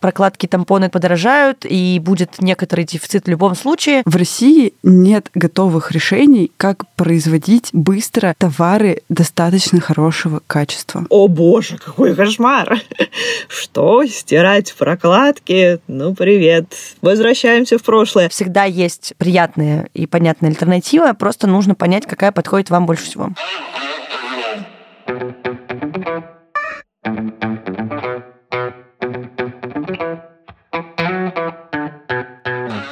прокладки, тампоны подорожают, и будет некоторый дефицит в любом случае. В России нет готовых решений, как производить быстро товары достаточно хорошего качества. О боже, какой кошмар! Что? Стирать прокладки? Ну, привет. Возвращаемся в прошлое. Всегда есть приятная и понятная альтернатива, просто нужно понять, какая подходит вам больше всего.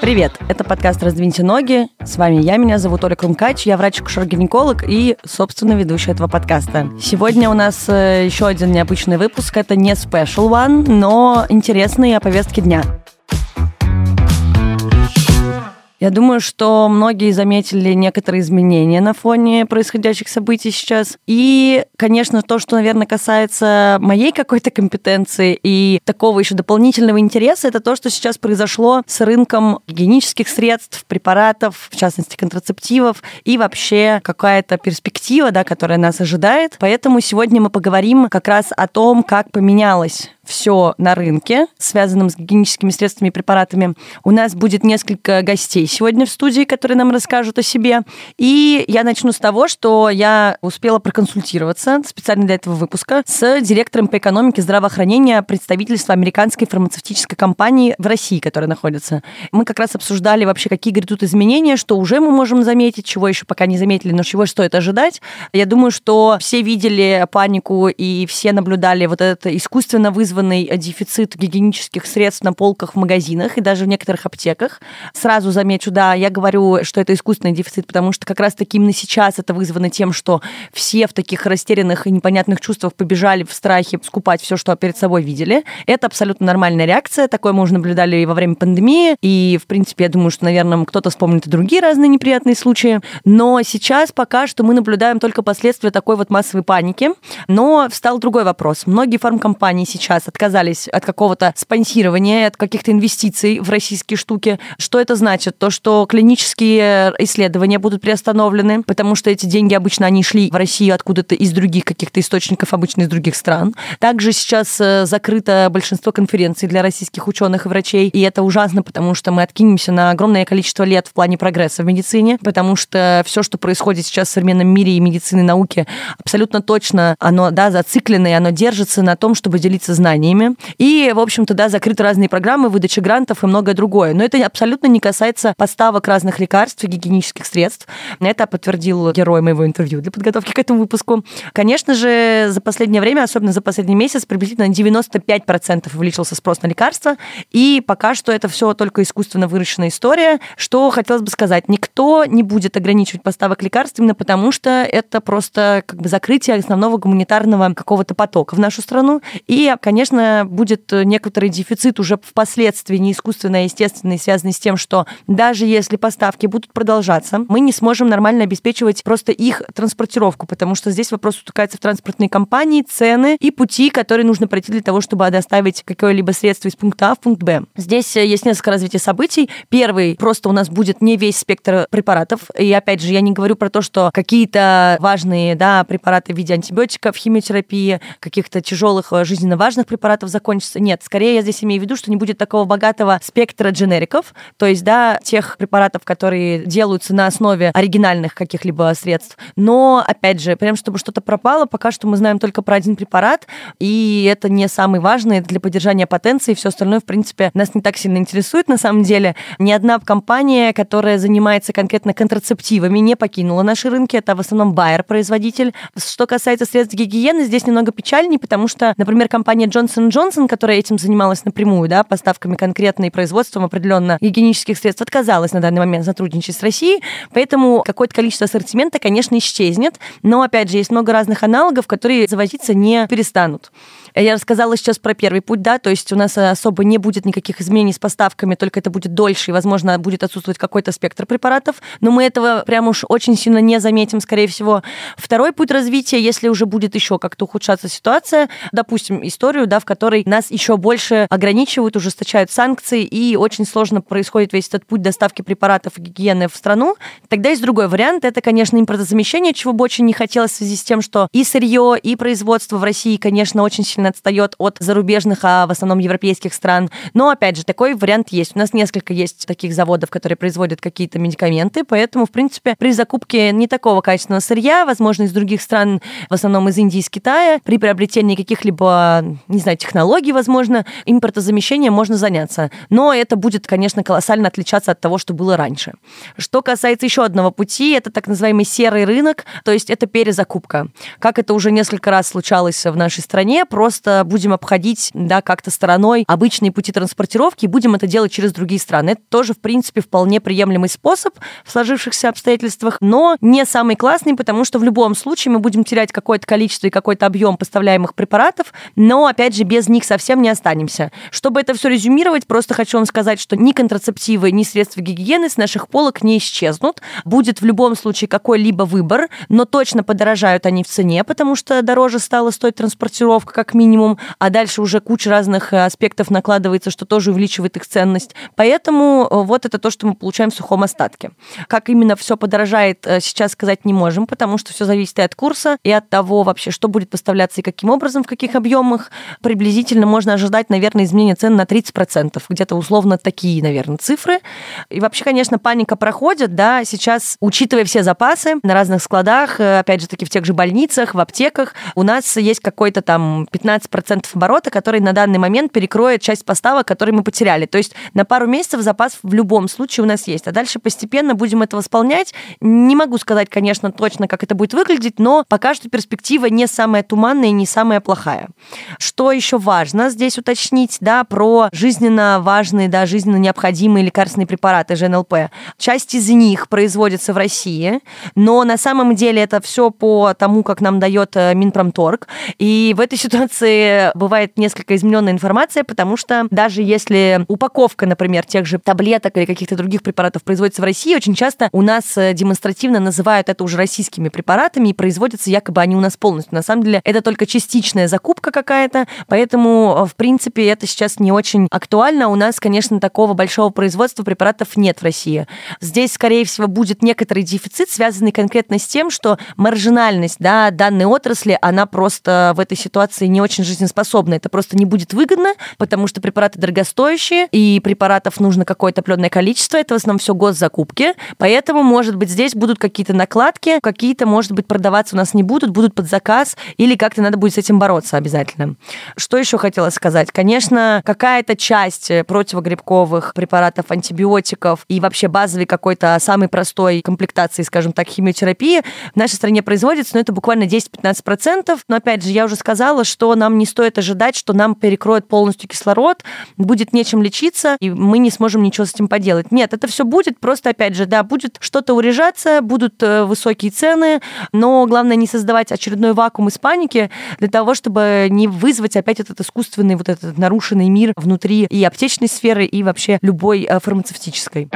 Привет, это подкаст «Раздвиньте ноги». С вами я, меня зовут Оля Крумкач, я врач-акушер-гинеколог и, собственно, ведущая этого подкаста. Сегодня у нас э, еще один необычный выпуск. Это не special one, но интересный о повестке дня. Я думаю, что многие заметили некоторые изменения на фоне происходящих событий сейчас. И, конечно, то, что, наверное, касается моей какой-то компетенции и такого еще дополнительного интереса, это то, что сейчас произошло с рынком гигиенических средств, препаратов, в частности, контрацептивов, и вообще какая-то перспектива, да, которая нас ожидает. Поэтому сегодня мы поговорим как раз о том, как поменялось все на рынке, связанном с гигиеническими средствами и препаратами. У нас будет несколько гостей сегодня в студии, которые нам расскажут о себе. И я начну с того, что я успела проконсультироваться специально для этого выпуска с директором по экономике здравоохранения представительства американской фармацевтической компании в России, которая находится. Мы как раз обсуждали вообще, какие грядут изменения, что уже мы можем заметить, чего еще пока не заметили, но чего стоит ожидать. Я думаю, что все видели панику и все наблюдали вот это искусственно вызванное вызванный дефицит гигиенических средств на полках в магазинах и даже в некоторых аптеках. Сразу замечу, да, я говорю, что это искусственный дефицит, потому что как раз-таки именно сейчас это вызвано тем, что все в таких растерянных и непонятных чувствах побежали в страхе скупать все, что перед собой видели. Это абсолютно нормальная реакция. Такое мы уже наблюдали и во время пандемии. И, в принципе, я думаю, что, наверное, кто-то вспомнит и другие разные неприятные случаи. Но сейчас пока что мы наблюдаем только последствия такой вот массовой паники. Но встал другой вопрос. Многие фармкомпании сейчас отказались от какого-то спонсирования, от каких-то инвестиций в российские штуки. Что это значит? То, что клинические исследования будут приостановлены, потому что эти деньги обычно они шли в Россию откуда-то из других каких-то источников, обычно из других стран. Также сейчас э, закрыто большинство конференций для российских ученых и врачей, и это ужасно, потому что мы откинемся на огромное количество лет в плане прогресса в медицине, потому что все, что происходит сейчас в современном мире и медицины, и науки, абсолютно точно оно, да, зациклено, и оно держится на том, чтобы делиться знаниями знаниями. И, в общем-то, да, закрыты разные программы, выдачи грантов и многое другое. Но это абсолютно не касается поставок разных лекарств и гигиенических средств. Это подтвердил герой моего интервью для подготовки к этому выпуску. Конечно же, за последнее время, особенно за последний месяц, приблизительно 95% увеличился спрос на лекарства. И пока что это все только искусственно выращенная история. Что хотелось бы сказать, никто не будет ограничивать поставок лекарств именно потому, что это просто как бы закрытие основного гуманитарного какого-то потока в нашу страну. И, конечно, конечно, будет э, некоторый дефицит уже впоследствии, не искусственный, а естественный, связанный с тем, что даже если поставки будут продолжаться, мы не сможем нормально обеспечивать просто их транспортировку, потому что здесь вопрос утыкается в транспортные компании, цены и пути, которые нужно пройти для того, чтобы доставить какое-либо средство из пункта А в пункт Б. Здесь э, есть несколько развитий событий. Первый, просто у нас будет не весь спектр препаратов. И опять же, я не говорю про то, что какие-то важные да, препараты в виде антибиотиков, химиотерапии, каких-то тяжелых э, жизненно важных препаратов препаратов закончится. Нет, скорее я здесь имею в виду, что не будет такого богатого спектра дженериков, то есть, да, тех препаратов, которые делаются на основе оригинальных каких-либо средств. Но, опять же, прям чтобы что-то пропало, пока что мы знаем только про один препарат, и это не самый важный для поддержания потенции, все остальное, в принципе, нас не так сильно интересует на самом деле. Ни одна компания, которая занимается конкретно контрацептивами, не покинула наши рынки, это в основном Bayer-производитель. Что касается средств гигиены, здесь немного печальней, потому что, например, компания Johnson Johnson Johnson, которая этим занималась напрямую, да, поставками конкретно и производством определенно гигиенических средств, отказалась на данный момент сотрудничать с Россией, поэтому какое-то количество ассортимента, конечно, исчезнет, но, опять же, есть много разных аналогов, которые завозиться не перестанут. Я рассказала сейчас про первый путь, да, то есть у нас особо не будет никаких изменений с поставками, только это будет дольше, и, возможно, будет отсутствовать какой-то спектр препаратов, но мы этого прям уж очень сильно не заметим, скорее всего. Второй путь развития, если уже будет еще как-то ухудшаться ситуация, допустим, историю, да, в которой нас еще больше ограничивают, ужесточают санкции, и очень сложно происходит весь этот путь доставки препаратов и гигиены в страну, тогда есть другой вариант, это, конечно, импортозамещение, чего бы очень не хотелось в связи с тем, что и сырье, и производство в России, конечно, очень сильно отстает от зарубежных, а в основном европейских стран. Но, опять же, такой вариант есть. У нас несколько есть таких заводов, которые производят какие-то медикаменты, поэтому, в принципе, при закупке не такого качественного сырья, возможно, из других стран, в основном из Индии, из Китая, при приобретении каких-либо, не знаю, технологий, возможно, импортозамещением можно заняться. Но это будет, конечно, колоссально отличаться от того, что было раньше. Что касается еще одного пути, это так называемый серый рынок, то есть это перезакупка. Как это уже несколько раз случалось в нашей стране, просто будем обходить да, как-то стороной обычные пути транспортировки и будем это делать через другие страны. Это тоже, в принципе, вполне приемлемый способ в сложившихся обстоятельствах, но не самый классный, потому что в любом случае мы будем терять какое-то количество и какой-то объем поставляемых препаратов, но, опять же, без них совсем не останемся. Чтобы это все резюмировать, просто хочу вам сказать, что ни контрацептивы, ни средства гигиены с наших полок не исчезнут. Будет в любом случае какой-либо выбор, но точно подорожают они в цене, потому что дороже стала стоить транспортировка как минимум, а дальше уже куча разных э, аспектов накладывается, что тоже увеличивает их ценность. Поэтому э, вот это то, что мы получаем в сухом остатке. Как именно все подорожает, э, сейчас сказать не можем, потому что все зависит и от курса, и от того вообще, что будет поставляться и каким образом, в каких объемах. Приблизительно можно ожидать, наверное, изменение цен на 30%. Где-то условно такие, наверное, цифры. И вообще, конечно, паника проходит, да, сейчас, учитывая все запасы на разных складах, опять же таки в тех же больницах, в аптеках, у нас есть какой-то там 15% оборота, который на данный момент перекроет часть поставок, которые мы потеряли. То есть на пару месяцев запас в любом случае у нас есть. А дальше постепенно будем это восполнять. Не могу сказать, конечно, точно, как это будет выглядеть, но пока что перспектива не самая туманная и не самая плохая. Что еще важно здесь уточнить, да, про жизненно важные, да, жизненно необходимые лекарственные препараты ЖНЛП. Часть из них производится в России, но на самом деле это все по тому, как нам дает э, Минпромторг. И в этой ситуации бывает несколько измененная информация, потому что даже если упаковка, например, тех же таблеток или каких-то других препаратов производится в России, очень часто у нас э, демонстративно называют это уже российскими препаратами и производятся якобы они у нас полностью. На самом деле это только частичная закупка какая-то, поэтому, э, в принципе, это сейчас не очень актуально. У нас, конечно, такого большого производства препаратов нет в России. Здесь, скорее всего, будет некоторый дефицит, связанный конкретно с тем, что маржинальность да, данной отрасли, она просто в этой ситуации не очень жизнеспособна. Это просто не будет выгодно, потому что препараты дорогостоящие, и препаратов нужно какое-то определенное количество, это в основном все госзакупки, поэтому, может быть, здесь будут какие-то накладки, какие-то, может быть, продаваться у нас не будут, будут под заказ, или как-то надо будет с этим бороться обязательно. Что еще хотела сказать? Конечно, какая-то часть противогрибковых препаратов, антибиотиков и вообще базовый какой-то самый простой комплектации, скажем так, химиотерапии в нашей стране производится, но это буквально 10-15%. Но опять же, я уже сказала, что нам не стоит ожидать, что нам перекроют полностью кислород, будет нечем лечиться, и мы не сможем ничего с этим поделать. Нет, это все будет, просто опять же, да, будет что-то урежаться, будут э, высокие цены, но главное не создавать очередной вакуум из паники для того, чтобы не вызвать опять этот искусственный, вот этот нарушенный мир внутри и аптечной сферы, и вообще любой э, фармацевтической.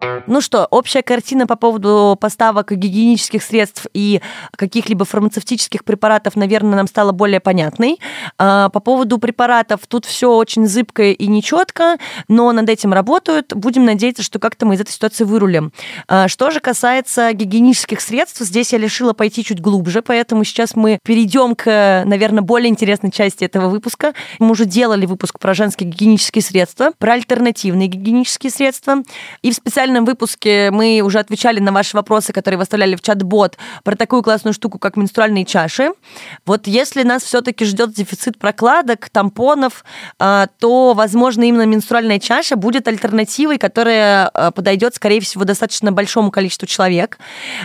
Ну что, общая картина по поводу поставок гигиенических средств и каких-либо фармацевтических препаратов, наверное, нам стала более понятной. А, по поводу препаратов тут все очень зыбко и нечетко, но над этим работают. Будем надеяться, что как-то мы из этой ситуации вырулим. А, что же касается гигиенических средств, здесь я решила пойти чуть глубже, поэтому сейчас мы перейдем к, наверное, более интересной части этого выпуска. Мы уже делали выпуск про женские гигиенические средства, про альтернативные гигиенические средства. И в специальном выпуске выпуске мы уже отвечали на ваши вопросы, которые вы оставляли в чат-бот про такую классную штуку, как менструальные чаши. Вот если нас все-таки ждет дефицит прокладок, тампонов, а, то, возможно, именно менструальная чаша будет альтернативой, которая а, подойдет, скорее всего, достаточно большому количеству человек.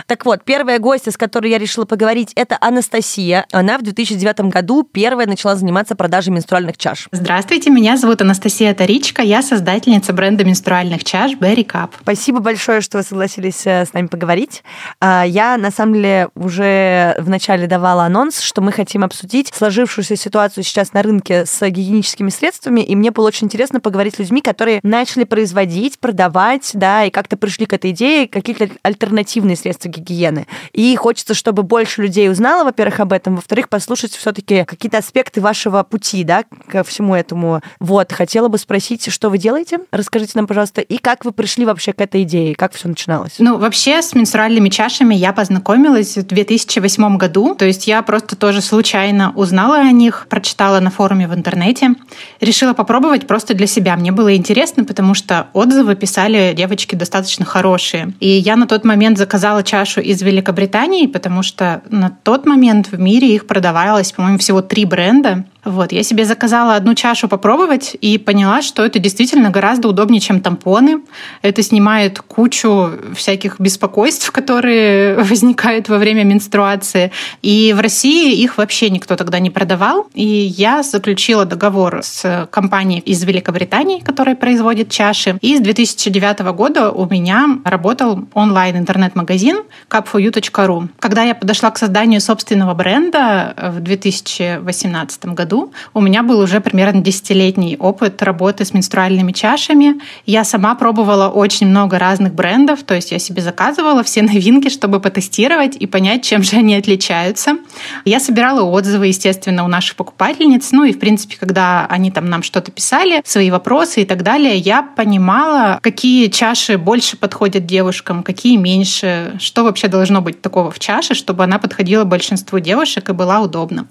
Так вот, первая гостья, с которой я решила поговорить, это Анастасия. Она в 2009 году первая начала заниматься продажей менструальных чаш. Здравствуйте, меня зовут Анастасия Таричка, я создательница бренда менструальных чаш Berry Cup. Спасибо большое, что вы согласились э, с нами поговорить. А, я, на самом деле, уже вначале давала анонс, что мы хотим обсудить сложившуюся ситуацию сейчас на рынке с гигиеническими средствами, и мне было очень интересно поговорить с людьми, которые начали производить, продавать, да, и как-то пришли к этой идее какие-то альтернативные средства гигиены. И хочется, чтобы больше людей узнало, во-первых, об этом, во-вторых, послушать все-таки какие-то аспекты вашего пути, да, ко всему этому. Вот, хотела бы спросить, что вы делаете? Расскажите нам, пожалуйста, и как вы пришли вообще к этой идеей? Как все начиналось? Ну, вообще с менструальными чашами я познакомилась в 2008 году. То есть я просто тоже случайно узнала о них, прочитала на форуме в интернете. Решила попробовать просто для себя. Мне было интересно, потому что отзывы писали девочки достаточно хорошие. И я на тот момент заказала чашу из Великобритании, потому что на тот момент в мире их продавалось, по-моему, всего три бренда. Вот, я себе заказала одну чашу попробовать и поняла, что это действительно гораздо удобнее, чем тампоны. Это снимает кучу всяких беспокойств, которые возникают во время менструации. И в России их вообще никто тогда не продавал. И я заключила договор с компанией из Великобритании, которая производит чаши. И с 2009 года у меня работал онлайн-интернет-магазин cup4u.ru. Когда я подошла к созданию собственного бренда в 2018 году, году у меня был уже примерно десятилетний опыт работы с менструальными чашами. Я сама пробовала очень много разных брендов, то есть я себе заказывала все новинки, чтобы потестировать и понять, чем же они отличаются. Я собирала отзывы, естественно, у наших покупательниц, ну и, в принципе, когда они там нам что-то писали, свои вопросы и так далее, я понимала, какие чаши больше подходят девушкам, какие меньше, что вообще должно быть такого в чаше, чтобы она подходила большинству девушек и была удобна.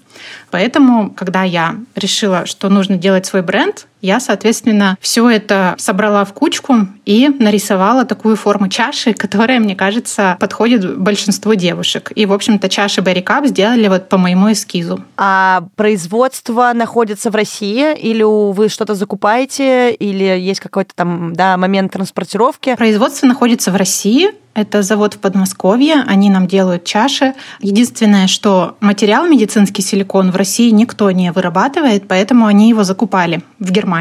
Поэтому, когда я решила, что нужно делать свой бренд, я, соответственно, все это собрала в кучку и нарисовала такую форму чаши, которая, мне кажется, подходит большинству девушек. И, в общем-то, чаши Cup сделали вот по моему эскизу. А производство находится в России? Или вы что-то закупаете? Или есть какой-то там да, момент транспортировки? Производство находится в России. Это завод в Подмосковье, они нам делают чаши. Единственное, что материал медицинский силикон в России никто не вырабатывает, поэтому они его закупали в Германии.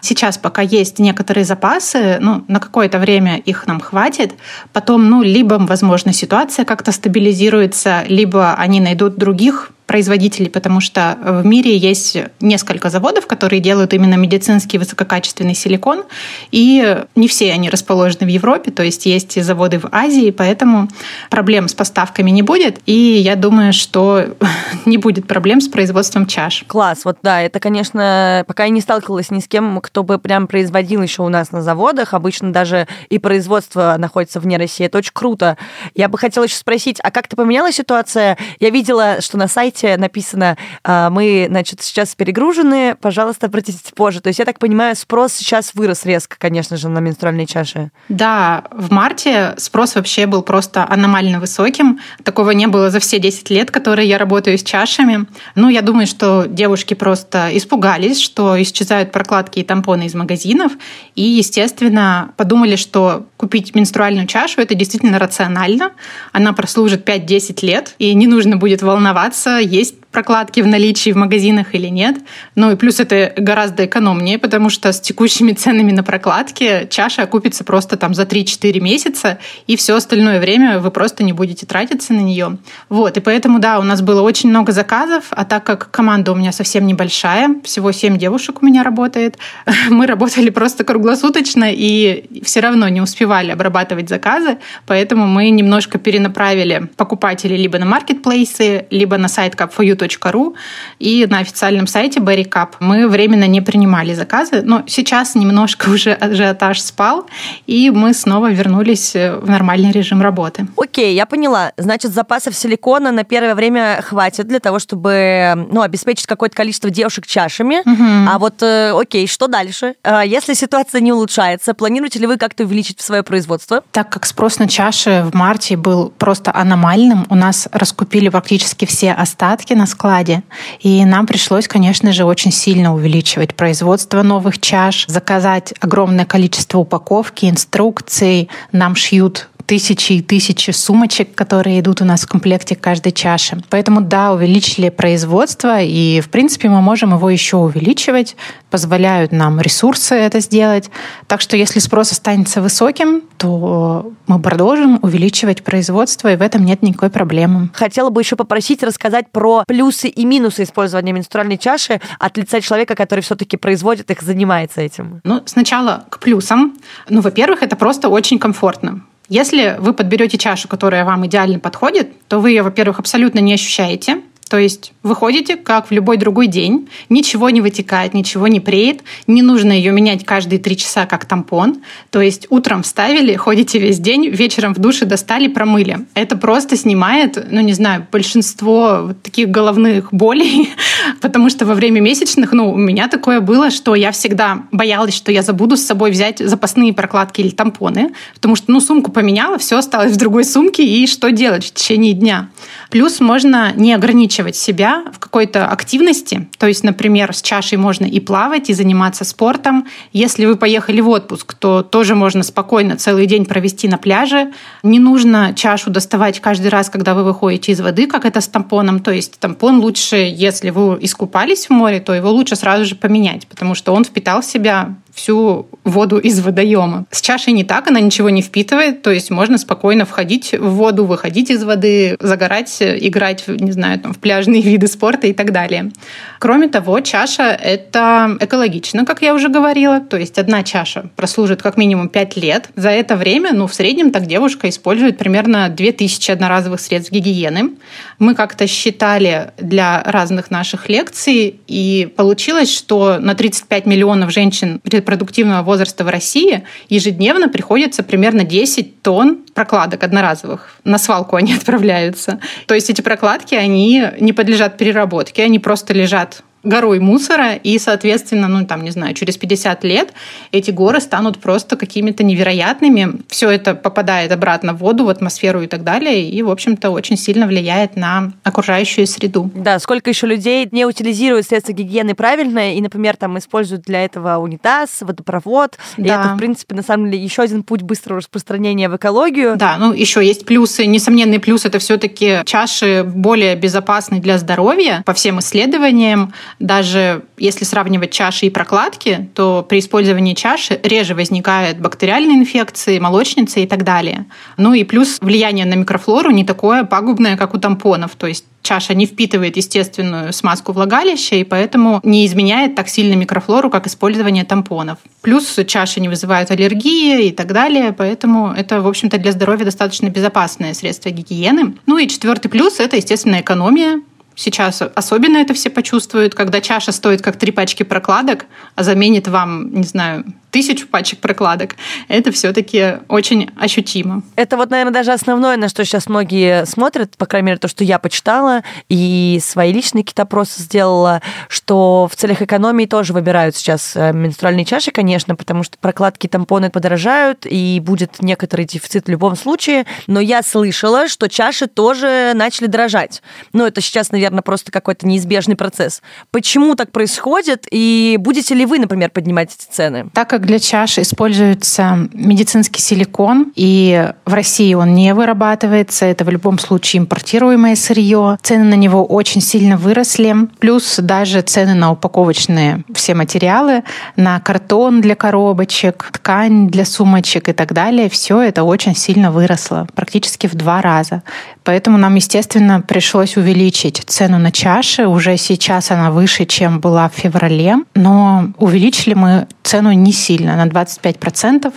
Сейчас пока есть некоторые запасы, ну, на какое-то время их нам хватит. Потом, ну, либо, возможно, ситуация как-то стабилизируется, либо они найдут других производителей, потому что в мире есть несколько заводов, которые делают именно медицинский высококачественный силикон, и не все они расположены в Европе, то есть есть заводы в Азии, поэтому проблем с поставками не будет, и я думаю, что не будет проблем с производством чаш. Класс, вот да, это, конечно, пока я не сталкивалась ни с кем, кто бы прям производил еще у нас на заводах, обычно даже и производство находится вне России, это очень круто. Я бы хотела еще спросить, а как-то поменялась ситуация? Я видела, что на сайте сайте написано, «А, мы, значит, сейчас перегружены, пожалуйста, обратитесь позже. То есть, я так понимаю, спрос сейчас вырос резко, конечно же, на менструальные чаши. Да, в марте спрос вообще был просто аномально высоким. Такого не было за все 10 лет, которые я работаю с чашами. Ну, я думаю, что девушки просто испугались, что исчезают прокладки и тампоны из магазинов, и, естественно, подумали, что купить менструальную чашу — это действительно рационально. Она прослужит 5-10 лет, и не нужно будет волноваться, есть прокладки в наличии в магазинах или нет. Ну и плюс это гораздо экономнее, потому что с текущими ценами на прокладки чаша окупится просто там за 3-4 месяца, и все остальное время вы просто не будете тратиться на нее. Вот, и поэтому, да, у нас было очень много заказов, а так как команда у меня совсем небольшая, всего 7 девушек у меня работает, мы работали просто круглосуточно и все равно не успевали обрабатывать заказы, поэтому мы немножко перенаправили покупателей либо на маркетплейсы, либо на сайт cup4u ru и на официальном сайте Berry Cup мы временно не принимали заказы, но сейчас немножко уже ажиотаж спал, и мы снова вернулись в нормальный режим работы. Окей, я поняла. Значит, запасов силикона на первое время хватит для того, чтобы ну, обеспечить какое-то количество девушек чашами. Угу. А вот, э, окей, что дальше? А если ситуация не улучшается, планируете ли вы как-то увеличить свое производство? Так как спрос на чаши в марте был просто аномальным, у нас раскупили практически все остатки на складе. И нам пришлось, конечно же, очень сильно увеличивать производство новых чаш, заказать огромное количество упаковки, инструкций. Нам шьют тысячи и тысячи сумочек, которые идут у нас в комплекте к каждой чаше. Поэтому, да, увеличили производство, и, в принципе, мы можем его еще увеличивать, позволяют нам ресурсы это сделать. Так что, если спрос останется высоким, то мы продолжим увеличивать производство, и в этом нет никакой проблемы. Хотела бы еще попросить рассказать про плюсы и минусы использования менструальной чаши от лица человека, который все-таки производит их, занимается этим. Ну, сначала к плюсам. Ну, во-первых, это просто очень комфортно. Если вы подберете чашу, которая вам идеально подходит, то вы ее, во-первых, абсолютно не ощущаете. То есть выходите, как в любой другой день, ничего не вытекает, ничего не преет, не нужно ее менять каждые три часа, как тампон. То есть утром вставили, ходите весь день, вечером в душе достали, промыли. Это просто снимает, ну не знаю, большинство таких головных болей, потому что во время месячных, ну у меня такое было, что я всегда боялась, что я забуду с собой взять запасные прокладки или тампоны, потому что, ну, сумку поменяла, все осталось в другой сумке, и что делать в течение дня? Плюс можно не ограничивать себя в какой-то активности. То есть, например, с чашей можно и плавать, и заниматься спортом. Если вы поехали в отпуск, то тоже можно спокойно целый день провести на пляже. Не нужно чашу доставать каждый раз, когда вы выходите из воды, как это с тампоном. То есть тампон лучше, если вы искупались в море, то его лучше сразу же поменять, потому что он впитал в себя всю воду из водоема. С чашей не так, она ничего не впитывает, то есть можно спокойно входить в воду, выходить из воды, загорать, играть, не знаю, там, в пляжные виды спорта и так далее. Кроме того, чаша — это экологично, как я уже говорила, то есть одна чаша прослужит как минимум 5 лет. За это время, ну, в среднем так девушка использует примерно 2000 одноразовых средств гигиены. Мы как-то считали для разных наших лекций, и получилось, что на 35 миллионов женщин репродуктивного возраста в России ежедневно приходится примерно 10 тонн прокладок одноразовых. На свалку они отправляются. То есть эти прокладки, они не подлежат переработке, они просто лежат горой мусора, и, соответственно, ну, там, не знаю, через 50 лет эти горы станут просто какими-то невероятными. Все это попадает обратно в воду, в атмосферу и так далее, и, в общем-то, очень сильно влияет на окружающую среду. Да, сколько еще людей не утилизируют средства гигиены правильно, и, например, там используют для этого унитаз, водопровод, да. и это, в принципе, на самом деле, еще один путь быстрого распространения в экологию. Да, ну, еще есть плюсы, несомненный плюс, это все-таки чаши более безопасны для здоровья по всем исследованиям, даже если сравнивать чаши и прокладки, то при использовании чаши реже возникают бактериальные инфекции, молочницы и так далее. Ну и плюс влияние на микрофлору не такое пагубное, как у тампонов. То есть чаша не впитывает естественную смазку влагалища и поэтому не изменяет так сильно микрофлору, как использование тампонов. Плюс чаши не вызывают аллергии и так далее, поэтому это, в общем-то, для здоровья достаточно безопасное средство гигиены. Ну и четвертый плюс — это, естественно, экономия. Сейчас особенно это все почувствуют, когда чаша стоит как три пачки прокладок, а заменит вам, не знаю, тысячу пачек прокладок, это все-таки очень ощутимо. Это вот, наверное, даже основное, на что сейчас многие смотрят, по крайней мере, то, что я почитала, и свои личные какие-то опросы сделала, что в целях экономии тоже выбирают сейчас э, менструальные чаши, конечно, потому что прокладки, тампоны подорожают, и будет некоторый дефицит в любом случае, но я слышала, что чаши тоже начали дорожать. Ну, это сейчас, наверное, просто какой-то неизбежный процесс. Почему так происходит, и будете ли вы, например, поднимать эти цены? Так как для чаш используется медицинский силикон, и в России он не вырабатывается, это в любом случае импортируемое сырье. Цены на него очень сильно выросли, плюс даже цены на упаковочные все материалы, на картон для коробочек, ткань для сумочек и так далее, все это очень сильно выросло, практически в два раза. Поэтому нам, естественно, пришлось увеличить цену на чаши. Уже сейчас она выше, чем была в феврале, но увеличили мы цену не сильно, на 25%.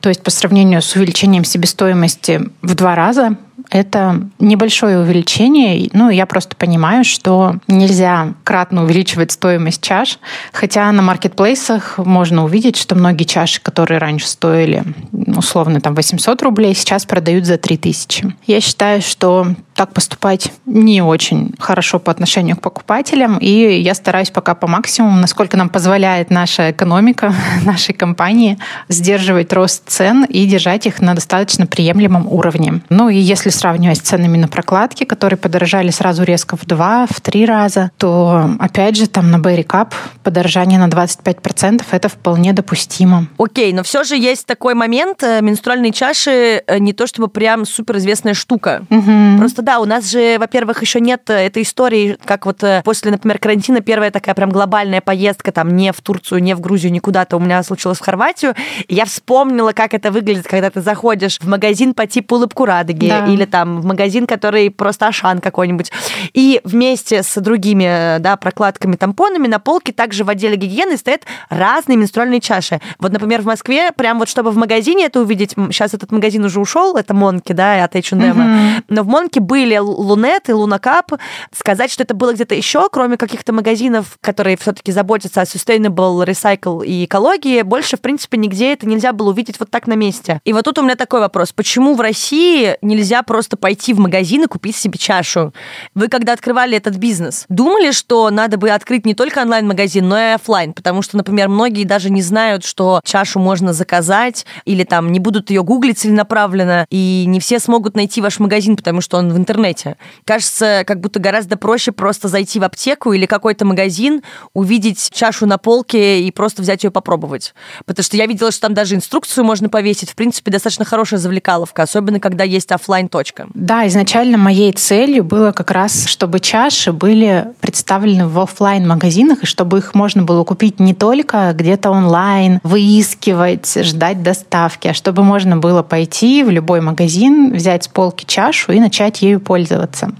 То есть по сравнению с увеличением себестоимости в два раза это небольшое увеличение. Ну, я просто понимаю, что нельзя кратно увеличивать стоимость чаш, хотя на маркетплейсах можно увидеть, что многие чаши, которые раньше стоили условно там 800 рублей, сейчас продают за 3000. Я считаю, что так поступать не очень хорошо по отношению к покупателям, и я стараюсь пока по максимуму, насколько нам позволяет наша экономика нашей компании, сдерживать рост цен и держать их на достаточно приемлемом уровне. Ну и если сравнивать с ценами на прокладки, которые подорожали сразу резко в два, в три раза, то опять же там на Berry Cup подорожание на 25% это вполне допустимо. Окей, но все же есть такой момент, э, менструальные чаши э, не то чтобы прям суперизвестная штука. Угу. Просто да, у нас же, во-первых, еще нет э, этой истории, как вот э, после, например, карантина первая такая прям глобальная поездка, там, не в Турцию, не в Грузию, не куда-то у меня случилась в Хорватию. И я вспомнила, как это выглядит, когда ты заходишь в магазин по типу улыбку радуги да. или там в магазин, который просто Ашан какой-нибудь. И вместе с другими, да, прокладками, тампонами на полке также в отделе гигиены стоят разные менструальные чаши. Вот, например, в Москве, прям вот чтобы в магазине это увидеть, сейчас этот магазин уже ушел, это Монки, да, от H&M, угу. но в Монке были были Лунет и Лунакап, сказать, что это было где-то еще, кроме каких-то магазинов, которые все-таки заботятся о sustainable, recycle и экологии, больше, в принципе, нигде это нельзя было увидеть вот так на месте. И вот тут у меня такой вопрос. Почему в России нельзя просто пойти в магазин и купить себе чашу? Вы, когда открывали этот бизнес, думали, что надо бы открыть не только онлайн-магазин, но и офлайн? Потому что, например, многие даже не знают, что чашу можно заказать, или там не будут ее гуглить целенаправленно, и не все смогут найти ваш магазин, потому что он в интернете. Кажется, как будто гораздо проще просто зайти в аптеку или какой-то магазин, увидеть чашу на полке и просто взять ее попробовать. Потому что я видела, что там даже инструкцию можно повесить. В принципе, достаточно хорошая завлекаловка, особенно когда есть офлайн точка Да, изначально моей целью было как раз, чтобы чаши были представлены в офлайн магазинах и чтобы их можно было купить не только где-то онлайн, выискивать, ждать доставки, а чтобы можно было пойти в любой магазин, взять с полки чашу и начать ею пользоваться.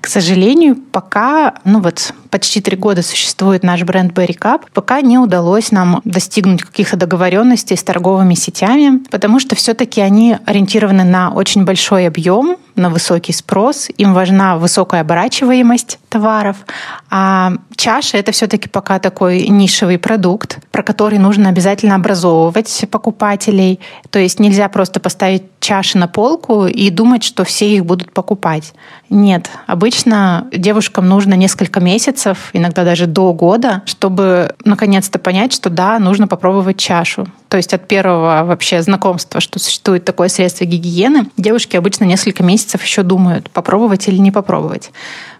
К сожалению, пока, ну вот почти три года существует наш бренд Berry Cup, пока не удалось нам достигнуть каких-то договоренностей с торговыми сетями, потому что все-таки они ориентированы на очень большой объем, на высокий спрос, им важна высокая оборачиваемость товаров, а чаша — это все-таки пока такой нишевый продукт, про который нужно обязательно образовывать покупателей. То есть нельзя просто поставить чаши на полку и думать, что все их будут покупать. Нет, обычно девушкам нужно несколько месяцев, иногда даже до года, чтобы наконец-то понять, что да, нужно попробовать чашу. То есть от первого вообще знакомства, что существует такое средство гигиены, девушки обычно несколько месяцев еще думают, попробовать или не попробовать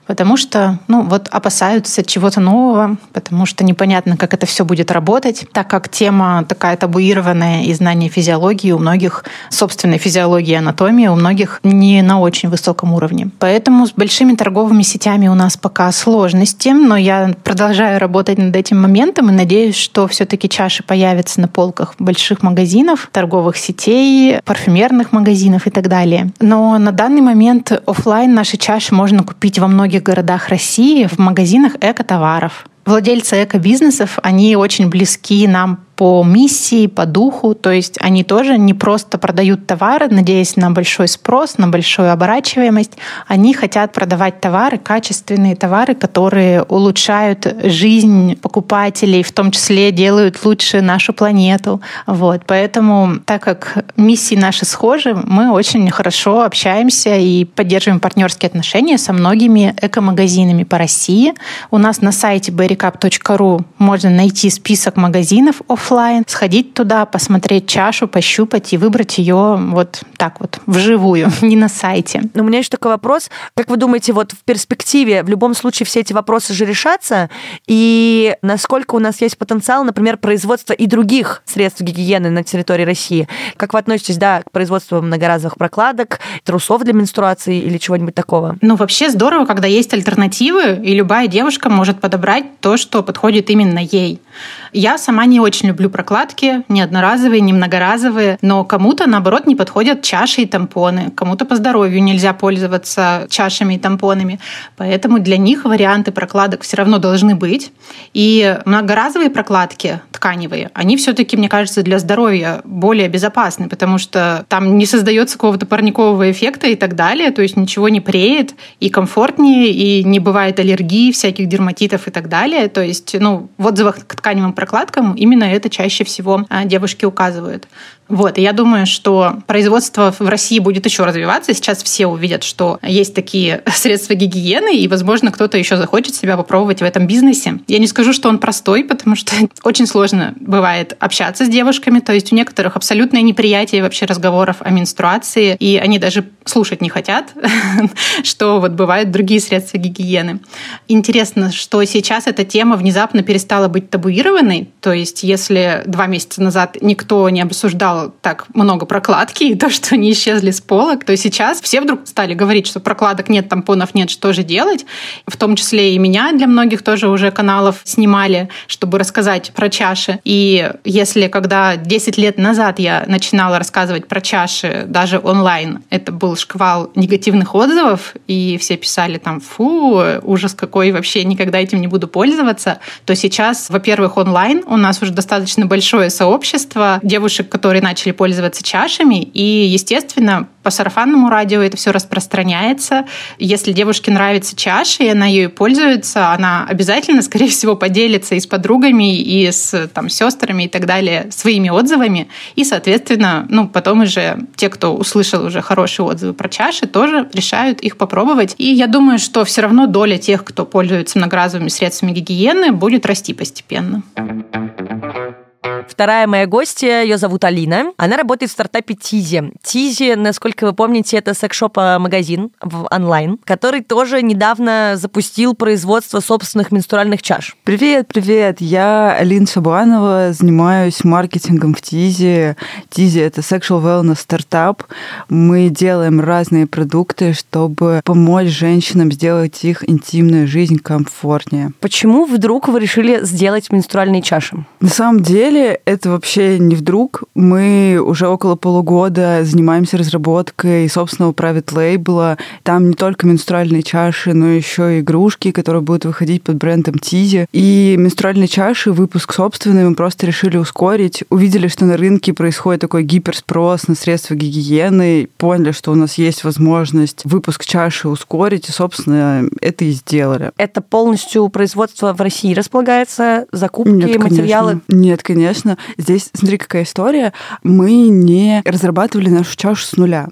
потому что, ну, вот опасаются чего-то нового, потому что непонятно, как это все будет работать, так как тема такая табуированная и знание физиологии у многих, собственной физиологии и анатомии у многих не на очень высоком уровне. Поэтому с большими торговыми сетями у нас пока сложности, но я продолжаю работать над этим моментом и надеюсь, что все-таки чаши появятся на полках больших магазинов, торговых сетей, парфюмерных магазинов и так далее. Но на данный момент офлайн наши чаши можно купить во многих многих городах России в магазинах эко-товаров. Владельцы эко-бизнесов, они очень близки нам по миссии, по духу. То есть они тоже не просто продают товары, надеясь на большой спрос, на большую оборачиваемость. Они хотят продавать товары, качественные товары, которые улучшают жизнь покупателей, в том числе делают лучше нашу планету. Вот. Поэтому, так как миссии наши схожи, мы очень хорошо общаемся и поддерживаем партнерские отношения со многими эко-магазинами по России. У нас на сайте berrycup.ru можно найти список магазинов офлайн офлайн, сходить туда, посмотреть чашу, пощупать и выбрать ее вот так вот, вживую, не на сайте. Но у меня еще такой вопрос. Как вы думаете, вот в перспективе в любом случае все эти вопросы же решатся? И насколько у нас есть потенциал, например, производства и других средств гигиены на территории России? Как вы относитесь, да, к производству многоразовых прокладок, трусов для менструации или чего-нибудь такого? Ну, вообще здорово, когда есть альтернативы, и любая девушка может подобрать то, что подходит именно ей. Я сама не очень люблю прокладки, не одноразовые, не многоразовые, но кому-то, наоборот, не подходят чаши и тампоны, кому-то по здоровью нельзя пользоваться чашами и тампонами. Поэтому для них варианты прокладок все равно должны быть. И многоразовые прокладки тканевые, они все-таки, мне кажется, для здоровья более безопасны, потому что там не создается какого-то парникового эффекта и так далее, то есть ничего не преет, и комфортнее, и не бывает аллергии, всяких дерматитов и так далее. То есть, ну, в отзывах к тканевым прокладкам именно это чаще всего а, девушки указывают. Вот, и я думаю, что производство в России будет еще развиваться. Сейчас все увидят, что есть такие средства гигиены, и, возможно, кто-то еще захочет себя попробовать в этом бизнесе. Я не скажу, что он простой, потому что очень сложно бывает общаться с девушками. То есть у некоторых абсолютное неприятие вообще разговоров о менструации, и они даже слушать не хотят, что вот бывают другие средства гигиены. Интересно, что сейчас эта тема внезапно перестала быть табуированной. То есть если два месяца назад никто не обсуждал так много прокладки и то, что они исчезли с полок, то сейчас все вдруг стали говорить, что прокладок нет, тампонов нет, что же делать. В том числе и меня для многих тоже уже каналов снимали, чтобы рассказать про чаши. И если когда 10 лет назад я начинала рассказывать про чаши даже онлайн, это был шквал негативных отзывов, и все писали там, фу, ужас какой, вообще никогда этим не буду пользоваться, то сейчас, во-первых, онлайн у нас уже достаточно большое сообщество девушек, которые начали пользоваться чашами, и, естественно, по сарафанному радио это все распространяется. Если девушке нравится чаша, и она ею пользуется, она обязательно, скорее всего, поделится и с подругами, и с там, сестрами и так далее своими отзывами. И, соответственно, ну, потом уже те, кто услышал уже хорошие отзывы про чаши, тоже решают их попробовать. И я думаю, что все равно доля тех, кто пользуется многоразовыми средствами гигиены, будет расти постепенно. Вторая моя гостья, ее зовут Алина. Она работает в стартапе Тизи. Тизи, насколько вы помните, это секс-шоп-магазин в онлайн, который тоже недавно запустил производство собственных менструальных чаш. Привет, привет. Я Алина Шабанова, занимаюсь маркетингом в Тизи. Тизи — это sexual wellness стартап. Мы делаем разные продукты, чтобы помочь женщинам сделать их интимную жизнь комфортнее. Почему вдруг вы решили сделать менструальные чаши? На самом деле это вообще не вдруг. Мы уже около полугода занимаемся разработкой собственного private лейбла. Там не только менструальные чаши, но еще и игрушки, которые будут выходить под брендом Тизи. И менструальные чаши, выпуск собственный, мы просто решили ускорить. Увидели, что на рынке происходит такой гиперспрос на средства гигиены, поняли, что у нас есть возможность выпуск чаши ускорить, и, собственно, это и сделали. Это полностью производство в России располагается, закупки, Нет, материалы? Конечно. Нет, конечно конечно, здесь, смотри, какая история. Мы не разрабатывали нашу чашу с нуля.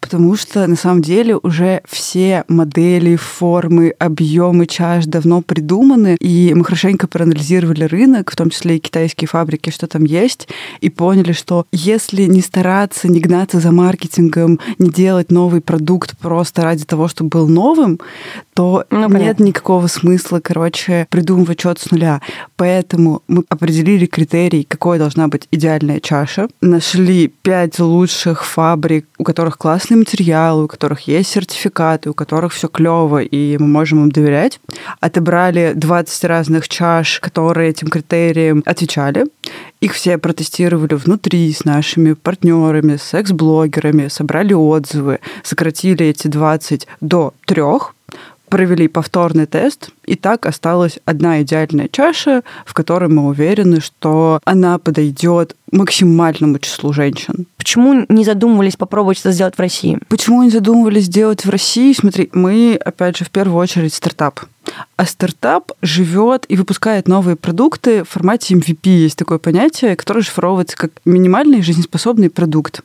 Потому что на самом деле уже все модели, формы, объемы чаш давно придуманы, и мы хорошенько проанализировали рынок, в том числе и китайские фабрики, что там есть, и поняли, что если не стараться, не гнаться за маркетингом, не делать новый продукт просто ради того, чтобы был новым, то ну, нет никакого смысла, короче, придумывать что-то с нуля. Поэтому мы определили критерий, какой должна быть идеальная чаша, нашли пять лучших фабрик, у которых которых классные материалы, у которых есть сертификаты, у которых все клево, и мы можем им доверять. Отобрали 20 разных чаш, которые этим критериям отвечали. Их все протестировали внутри с нашими партнерами, с секс-блогерами, собрали отзывы, сократили эти 20 до трех, провели повторный тест, и так осталась одна идеальная чаша, в которой мы уверены, что она подойдет максимальному числу женщин. Почему не задумывались попробовать это сделать в России? Почему не задумывались сделать в России? Смотри, мы, опять же, в первую очередь стартап. А стартап живет и выпускает новые продукты в формате MVP. Есть такое понятие, которое шифровывается как минимальный жизнеспособный продукт.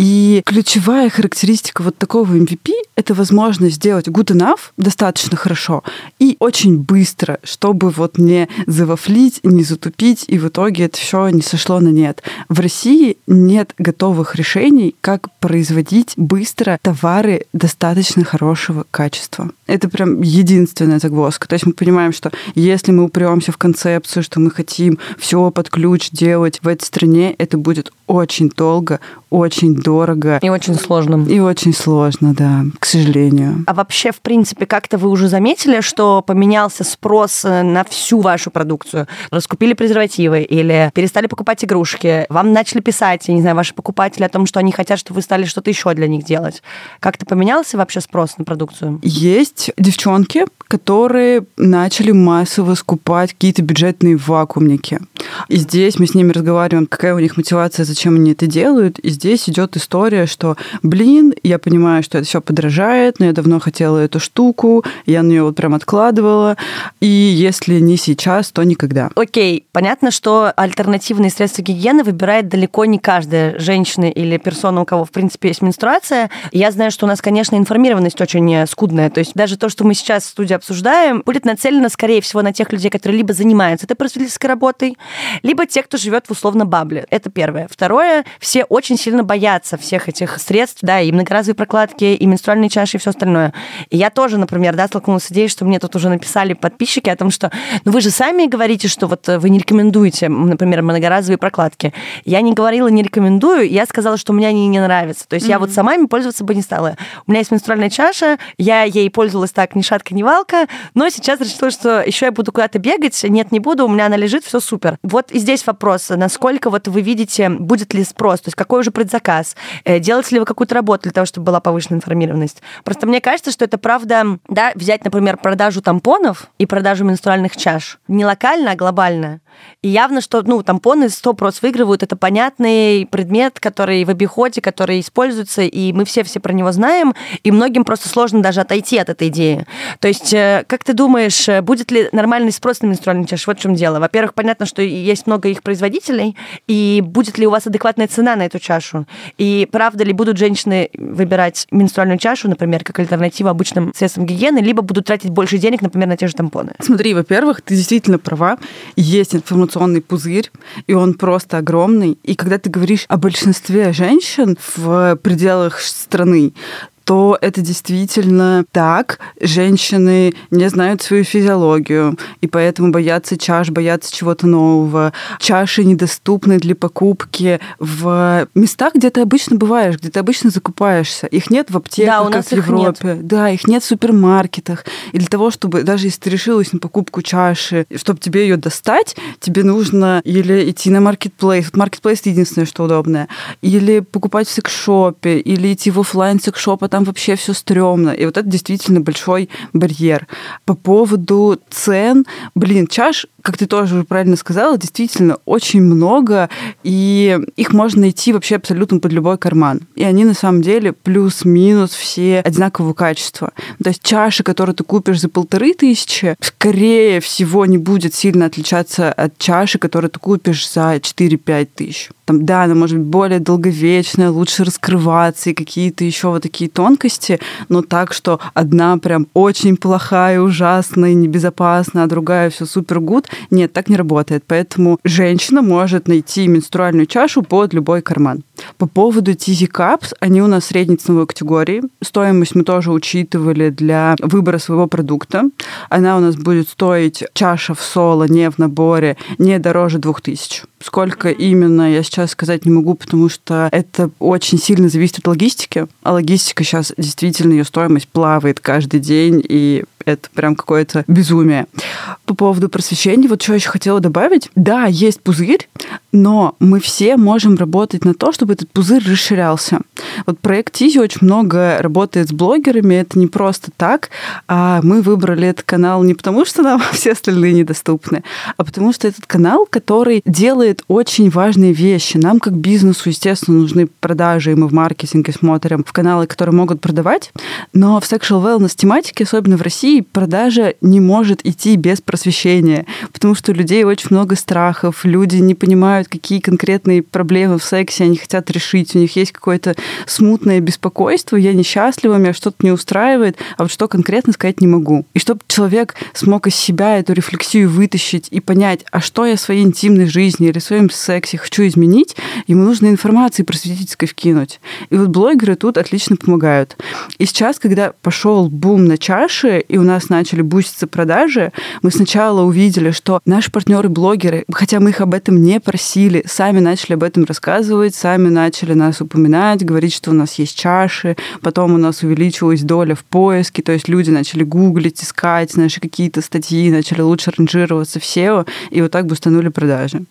И ключевая характеристика вот такого MVP — это возможность сделать good enough, достаточно хорошо, и очень быстро, чтобы вот не завафлить, не затупить, и в итоге это все не сошло на нет. В России нет готовых решений, как производить быстро товары достаточно хорошего качества. Это прям единственная загвоздка. То есть мы понимаем, что если мы упремся в концепцию, что мы хотим все под ключ делать в этой стране, это будет очень долго, очень дорого. И очень сложно. И очень сложно, да, к сожалению. А вообще, в принципе, как-то вы уже заметили, что поменялся спрос э, на всю вашу продукцию? Раскупили презервативы или перестали покупать игрушки? Вам начали писать, я не знаю, ваши покупатели о том, что они хотят, чтобы вы стали что-то еще для них делать? Как-то поменялся вообще спрос на продукцию? Есть девчонки, которые начали массово скупать какие-то бюджетные вакуумники. И здесь мы с ними разговариваем, какая у них мотивация, зачем они это делают. И здесь идет история, что, блин, я понимаю, что это все подражает, но я давно хотела эту штуку, я на нее вот прям откладывала, и если не сейчас, то никогда. Окей, понятно, что альтернативные средства гигиены выбирает далеко не каждая женщина или персона, у кого, в принципе, есть менструация. Я знаю, что у нас, конечно, информированность очень скудная, то есть даже то, что мы сейчас в студии обсуждаем, будет нацелено, скорее всего, на тех людей, которые либо занимаются этой просветительской работой, либо те, кто живет в условно бабле. Это первое. Второе, все очень сильно боятся всех этих средств, да, и многоразовые прокладки, и менструальные чаши, и все остальное. И я тоже, например, да, столкнулась с идеей, что мне тут уже написали подписчики о том, что ну вы же сами говорите, что вот вы не рекомендуете, например, многоразовые прокладки. Я не говорила, не рекомендую, я сказала, что мне они не нравятся. То есть mm-hmm. я вот сама ими пользоваться бы не стала. У меня есть менструальная чаша, я ей пользовалась так ни шатка, ни валка, но сейчас решила, что еще я буду куда-то бегать. Нет, не буду, у меня она лежит, все супер. Вот и здесь вопрос, насколько вот вы видите, будет ли спрос, то есть какой уже предзаказ? Э, делаете ли вы какую-то работу для того, чтобы была повышенная информированность? Просто мне кажется, что это правда, да, взять, например, продажу тампонов и продажу менструальных чаш не локально, а глобально. И явно, что, ну, тампоны 100% выигрывают. Это понятный предмет, который в обиходе, который используется, и мы все все про него знаем, и многим просто сложно даже отойти от этой идеи. То есть, э, как ты думаешь, э, будет ли нормальный спрос на менструальный чаш? Вот в чем дело. Во-первых, понятно, что есть много их производителей, и будет ли у вас адекватная цена на эту чашу? И правда ли будут женщины выбирать менструальную чашу, например, как альтернативу обычным средствам гигиены, либо будут тратить больше денег, например, на те же тампоны? Смотри, во-первых, ты действительно права. Есть информационный пузырь, и он просто огромный. И когда ты говоришь о большинстве женщин в пределах страны, то это действительно так. Женщины не знают свою физиологию, и поэтому боятся чаш, боятся чего-то нового. Чаши недоступны для покупки в местах, где ты обычно бываешь, где ты обычно закупаешься. Их нет в аптеках, да, у нас как в Европе. Нет. Да, их нет в супермаркетах. И для того, чтобы, даже если ты решилась на покупку чаши, чтобы тебе ее достать, тебе нужно или идти на маркетплейс. Вот маркетплейс единственное, что удобное. Или покупать в секшопе, или идти в офлайн секшоп, а там там вообще все стрёмно. И вот это действительно большой барьер. По поводу цен, блин, чаш, как ты тоже уже правильно сказала, действительно очень много, и их можно найти вообще абсолютно под любой карман. И они на самом деле плюс-минус все одинакового качества. То есть чаша, которую ты купишь за полторы тысячи, скорее всего не будет сильно отличаться от чаши, которую ты купишь за 4-5 тысяч там, да, она может быть более долговечная, лучше раскрываться и какие-то еще вот такие тонкости, но так, что одна прям очень плохая, ужасная, небезопасная, а другая все супер гуд, нет, так не работает. Поэтому женщина может найти менструальную чашу под любой карман. По поводу TZ Cups, они у нас средней ценовой категории. Стоимость мы тоже учитывали для выбора своего продукта. Она у нас будет стоить чаша в соло, не в наборе, не дороже 2000. Сколько именно, я сейчас сказать не могу, потому что это очень сильно зависит от логистики. А логистика сейчас действительно, ее стоимость плавает каждый день, и это прям какое-то безумие. По поводу просвещения, вот что еще хотела добавить. Да, есть пузырь, но мы все можем работать на то, чтобы этот пузырь расширялся. Вот проект Тизи очень много работает с блогерами, это не просто так, а мы выбрали этот канал не потому, что нам все остальные недоступны, а потому что этот канал, который делает очень важные вещи. Нам, как бизнесу, естественно, нужны продажи, и мы в маркетинге смотрим в каналы, которые могут продавать, но в sexual wellness тематике, особенно в России продажа не может идти без просвещения, потому что у людей очень много страхов, люди не понимают, какие конкретные проблемы в сексе они хотят решить, у них есть какое-то смутное беспокойство, я несчастлива, меня что-то не устраивает, а вот что конкретно сказать не могу. И чтобы человек смог из себя эту рефлексию вытащить и понять, а что я в своей интимной жизни или в своем сексе хочу изменить, ему нужно информации просветительской вкинуть. И вот блогеры тут отлично помогают. И сейчас, когда пошел бум на чаши, и у нас начали буститься продажи, мы сначала увидели, что наши партнеры-блогеры, хотя мы их об этом не просили, сами начали об этом рассказывать, сами начали нас упоминать, говорить, что у нас есть чаши, потом у нас увеличилась доля в поиске, то есть люди начали гуглить, искать наши какие-то статьи, начали лучше ранжироваться в SEO, и вот так бустанули продажи.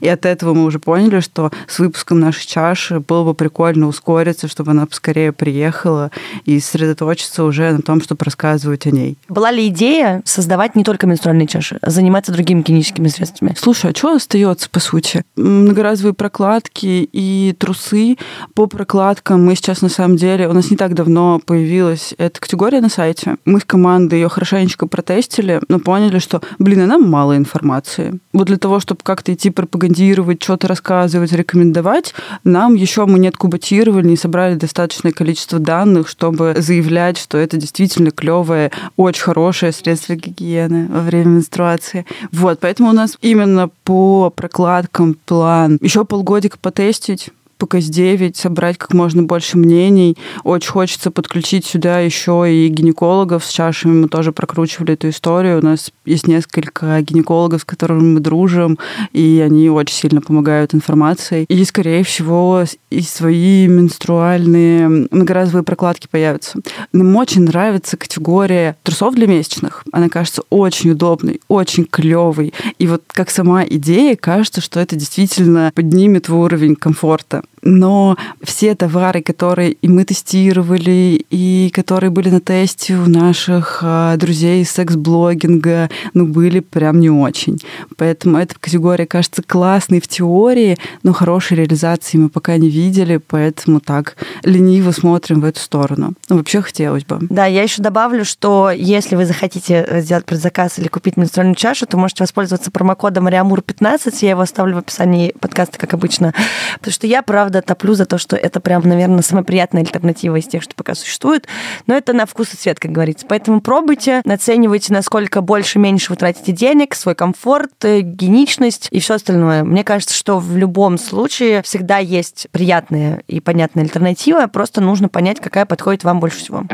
И от этого мы уже поняли, что с выпуском нашей чаши было бы прикольно ускориться, чтобы она поскорее приехала и сосредоточиться уже на том, чтобы рассказывать о ней. Была ли идея создавать не только менструальные чаши, а заниматься другими гигиеническими средствами? Слушай, а что остается, по сути? Многоразовые прокладки и трусы. По прокладкам мы сейчас, на самом деле, у нас не так давно появилась эта категория на сайте. Мы с командой ее хорошенечко протестили, но поняли, что, блин, а нам мало информации. Вот для того, чтобы как-то идти пропагандировать, что-то рассказывать, рекомендовать, нам еще мы не откубатировали, не собрали достаточное количество данных, чтобы заявлять, что это действительно клевое, очень хорошее средство гигиены во время менструации. Вот, поэтому у нас именно по прокладкам план. Еще полгодика потестить, по КС-9, собрать как можно больше мнений. Очень хочется подключить сюда еще и гинекологов с чашами. Мы тоже прокручивали эту историю. У нас есть несколько гинекологов, с которыми мы дружим, и они очень сильно помогают информацией. И, скорее всего, и свои менструальные многоразовые прокладки появятся. Нам очень нравится категория трусов для месячных. Она кажется очень удобной, очень клевой. И вот как сама идея, кажется, что это действительно поднимет уровень комфорта. Но все товары, которые и мы тестировали, и которые были на тесте у наших а, друзей секс-блогинга, ну, были прям не очень. Поэтому эта категория кажется классной в теории, но хорошей реализации мы пока не видели, поэтому так лениво смотрим в эту сторону. Ну, вообще хотелось бы. Да, я еще добавлю, что если вы захотите э, сделать предзаказ или купить менструальную чашу, то можете воспользоваться промокодом Риамур15, я его оставлю в описании подкаста, как обычно, потому что я, правда, топлю за то, что это прям, наверное, самая приятная альтернатива из тех, что пока существует, но это на вкус и цвет, как говорится. Поэтому пробуйте, наценивайте, насколько больше-меньше вы тратите денег, свой комфорт, э, гигиеничность и все остальное. Мне кажется, что в любом случае всегда есть приятная и понятная альтернатива, просто нужно понять, какая подходит вам больше всего.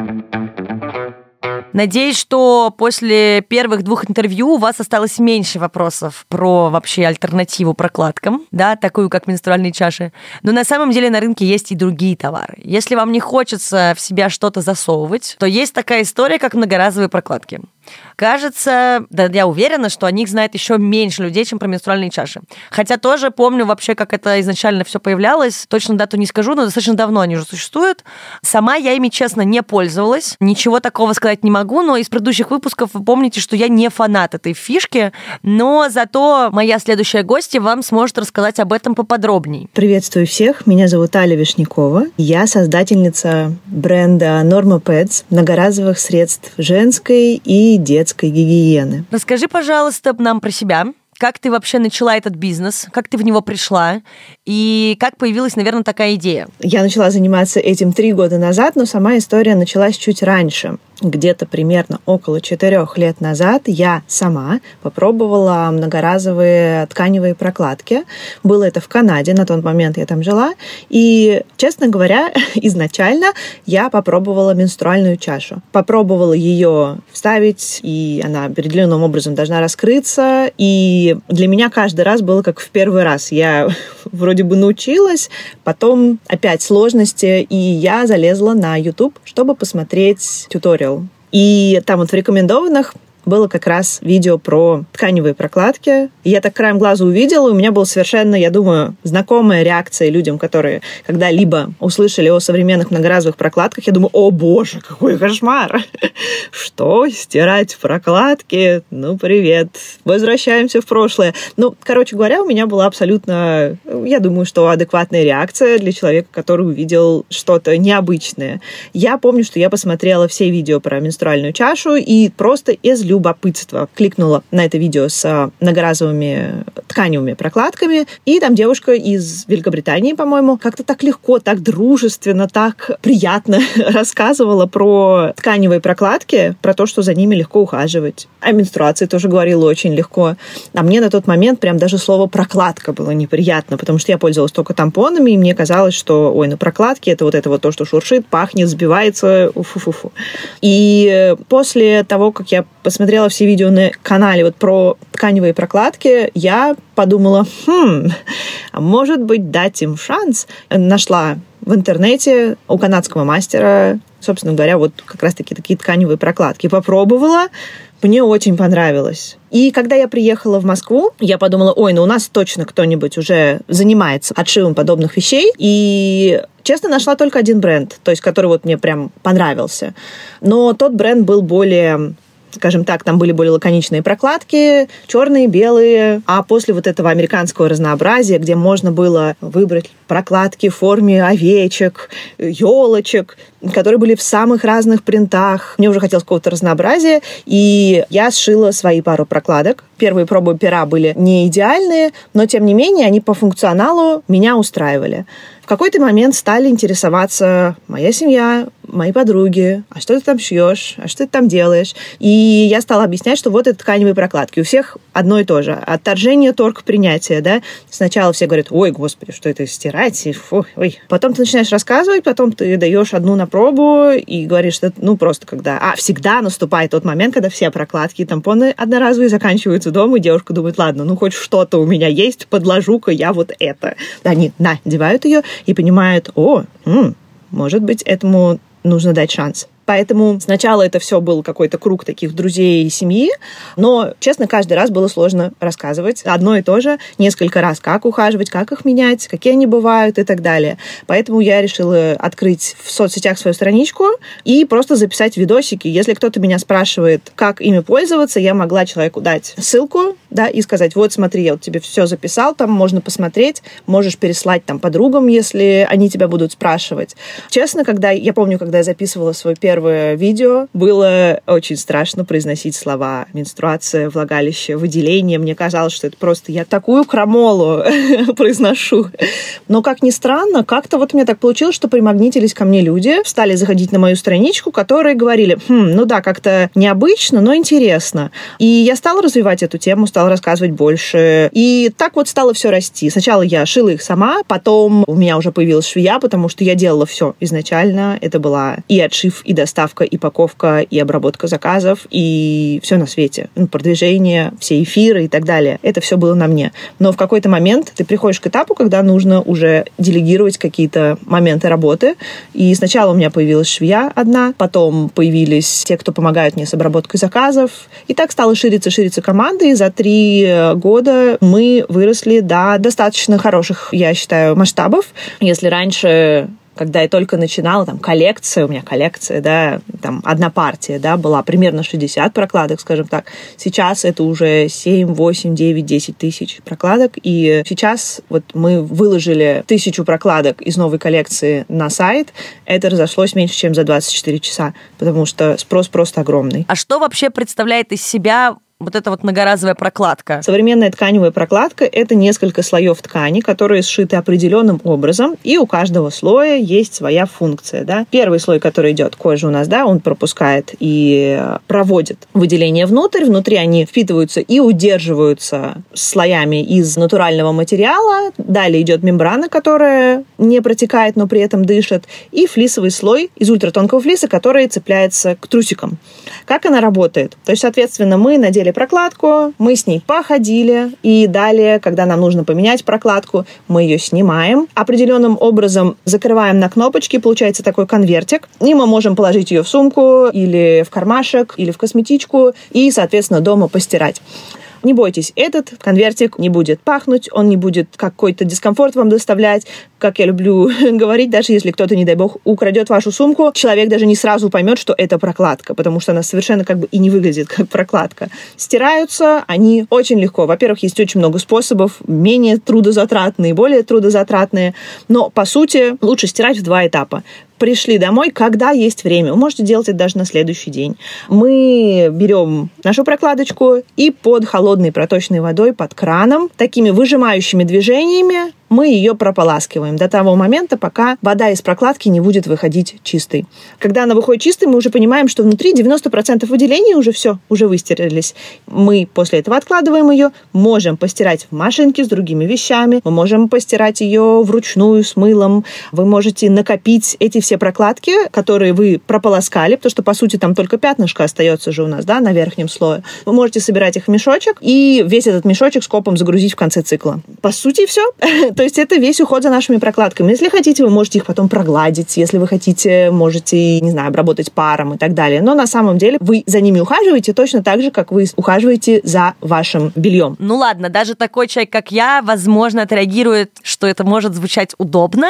Надеюсь, что после первых двух интервью у вас осталось меньше вопросов про вообще альтернативу прокладкам, да, такую как менструальные чаши. Но на самом деле на рынке есть и другие товары. Если вам не хочется в себя что-то засовывать, то есть такая история, как многоразовые прокладки. Кажется, да, я уверена, что о них знает еще меньше людей, чем про менструальные чаши. Хотя тоже помню вообще, как это изначально все появлялось. Точно дату не скажу, но достаточно давно они уже существуют. Сама я ими, честно, не пользовалась. Ничего такого сказать не могу, но из предыдущих выпусков вы помните, что я не фанат этой фишки, но зато моя следующая гостья вам сможет рассказать об этом поподробнее. Приветствую всех, меня зовут Аля Вишнякова. Я создательница бренда Norma Pets, многоразовых средств женской и детской гигиены. Расскажи, пожалуйста, нам про себя. Как ты вообще начала этот бизнес? Как ты в него пришла? И как появилась, наверное, такая идея? Я начала заниматься этим три года назад, но сама история началась чуть раньше где-то примерно около четырех лет назад я сама попробовала многоразовые тканевые прокладки. Было это в Канаде, на тот момент я там жила. И, честно говоря, изначально я попробовала менструальную чашу. Попробовала ее вставить, и она определенным образом должна раскрыться. И для меня каждый раз было как в первый раз. Я вроде бы научилась, потом опять сложности, и я залезла на YouTube, чтобы посмотреть туториал и там вот в рекомендованных было как раз видео про тканевые прокладки. Я так краем глаза увидела, и у меня была совершенно, я думаю, знакомая реакция людям, которые когда-либо услышали о современных многоразовых прокладках. Я думаю, о боже, какой кошмар! Что? Стирать прокладки? Ну, привет. Возвращаемся в прошлое. Ну, короче говоря, у меня была абсолютно, я думаю, что адекватная реакция для человека, который увидел что-то необычное. Я помню, что я посмотрела все видео про менструальную чашу и просто из любопытства кликнула на это видео с а, многоразовыми тканевыми прокладками, и там девушка из Великобритании, по-моему, как-то так легко, так дружественно, так приятно рассказывала про тканевые прокладки, про то, что за ними легко ухаживать. О менструации тоже говорила очень легко. А мне на тот момент прям даже слово «прокладка» было неприятно, потому что я пользовалась только тампонами, и мне казалось, что, ой, ну прокладки — это вот это вот то, что шуршит, пахнет, сбивается, уфу-фу-фу. И после того, как я посмотрела все видео на канале вот про тканевые прокладки, я подумала, хм, а может быть дать им шанс. Нашла в интернете у канадского мастера, собственно говоря, вот как раз-таки такие тканевые прокладки. Попробовала, мне очень понравилось. И когда я приехала в Москву, я подумала, ой, ну у нас точно кто-нибудь уже занимается отшивом подобных вещей. И честно, нашла только один бренд, то есть который вот мне прям понравился. Но тот бренд был более скажем так, там были более лаконичные прокладки, черные, белые, а после вот этого американского разнообразия, где можно было выбрать прокладки в форме овечек, елочек, которые были в самых разных принтах. Мне уже хотелось какого-то разнообразия, и я сшила свои пару прокладок. Первые пробы пера были не идеальные, но тем не менее они по функционалу меня устраивали. В какой-то момент стали интересоваться моя семья, мои подруги, а что ты там шьешь, а что ты там делаешь. И я стала объяснять, что вот это тканевые прокладки. У всех одно и то же. Отторжение, торг, принятие, да. Сначала все говорят, ой, господи, что это стирать, фу, ой. Потом ты начинаешь рассказывать, потом ты даешь одну на пробу и говоришь, что ну просто когда... А, всегда наступает тот момент, когда все прокладки и тампоны одноразовые заканчиваются дома, и девушка думает, ладно, ну хоть что-то у меня есть, подложу-ка я вот это. Они надевают ее и понимают, о, м, может быть, этому нужно дать шанс. Поэтому сначала это все был какой-то круг таких друзей и семьи, но, честно, каждый раз было сложно рассказывать одно и то же несколько раз, как ухаживать, как их менять, какие они бывают и так далее. Поэтому я решила открыть в соцсетях свою страничку и просто записать видосики. Если кто-то меня спрашивает, как ими пользоваться, я могла человеку дать ссылку, да, и сказать, вот смотри, я вот тебе все записал, там можно посмотреть, можешь переслать там подругам, если они тебя будут спрашивать. Честно, когда я помню, когда я записывала свое первое видео, было очень страшно произносить слова менструация, влагалище, выделение. Мне казалось, что это просто я такую крамолу произношу. Но, как ни странно, как-то вот мне так получилось, что примагнитились ко мне люди, стали заходить на мою страничку, которые говорили, хм, ну да, как-то необычно, но интересно. И я стала развивать эту тему, стала рассказывать больше. И так вот стало все расти. Сначала я шила их сама, потом у меня уже появилась швея, потому что я делала все изначально. Это была и отшив, и доставка, и паковка, и обработка заказов, и все на свете. Ну, продвижение, все эфиры и так далее. Это все было на мне. Но в какой-то момент ты приходишь к этапу, когда нужно уже делегировать какие-то моменты работы. И сначала у меня появилась швея одна, потом появились те, кто помогают мне с обработкой заказов. И так стала шириться, шириться команда, и за три года мы выросли до достаточно хороших, я считаю, масштабов. Если раньше когда я только начинала, там, коллекция, у меня коллекция, да, там, одна партия, да, была примерно 60 прокладок, скажем так. Сейчас это уже 7, 8, 9, 10 тысяч прокладок, и сейчас вот мы выложили тысячу прокладок из новой коллекции на сайт, это разошлось меньше, чем за 24 часа, потому что спрос просто огромный. А что вообще представляет из себя вот эта вот многоразовая прокладка? Современная тканевая прокладка — это несколько слоев ткани, которые сшиты определенным образом, и у каждого слоя есть своя функция. Да? Первый слой, который идет кожа у нас, да, он пропускает и проводит выделение внутрь. Внутри они впитываются и удерживаются слоями из натурального материала. Далее идет мембрана, которая не протекает, но при этом дышит. И флисовый слой из ультратонкого флиса, который цепляется к трусикам. Как она работает? То есть, соответственно, мы надели прокладку, мы с ней походили, и далее, когда нам нужно поменять прокладку, мы ее снимаем, определенным образом закрываем на кнопочки, получается такой конвертик, и мы можем положить ее в сумку или в кармашек, или в косметичку, и, соответственно, дома постирать. Не бойтесь, этот конвертик не будет пахнуть, он не будет какой-то дискомфорт вам доставлять. Как я люблю говорить, даже если кто-то, не дай бог, украдет вашу сумку, человек даже не сразу поймет, что это прокладка, потому что она совершенно как бы и не выглядит как прокладка. Стираются они очень легко. Во-первых, есть очень много способов, менее трудозатратные, более трудозатратные, но, по сути, лучше стирать в два этапа пришли домой, когда есть время. Вы можете делать это даже на следующий день. Мы берем нашу прокладочку и под холодной проточной водой, под краном, такими выжимающими движениями мы ее прополаскиваем до того момента, пока вода из прокладки не будет выходить чистой. Когда она выходит чистой, мы уже понимаем, что внутри 90% выделений уже все, уже выстирались. Мы после этого откладываем ее, можем постирать в машинке с другими вещами, мы можем постирать ее вручную с мылом, вы можете накопить эти все прокладки, которые вы прополоскали, потому что, по сути, там только пятнышко остается же у нас, да, на верхнем слое. Вы можете собирать их в мешочек и весь этот мешочек скопом загрузить в конце цикла. По сути, все. То есть это весь уход за нашими прокладками. Если хотите, вы можете их потом прогладить. Если вы хотите, можете, не знаю, обработать паром и так далее. Но на самом деле вы за ними ухаживаете точно так же, как вы ухаживаете за вашим бельем. Ну ладно, даже такой человек, как я, возможно, отреагирует, что это может звучать удобно,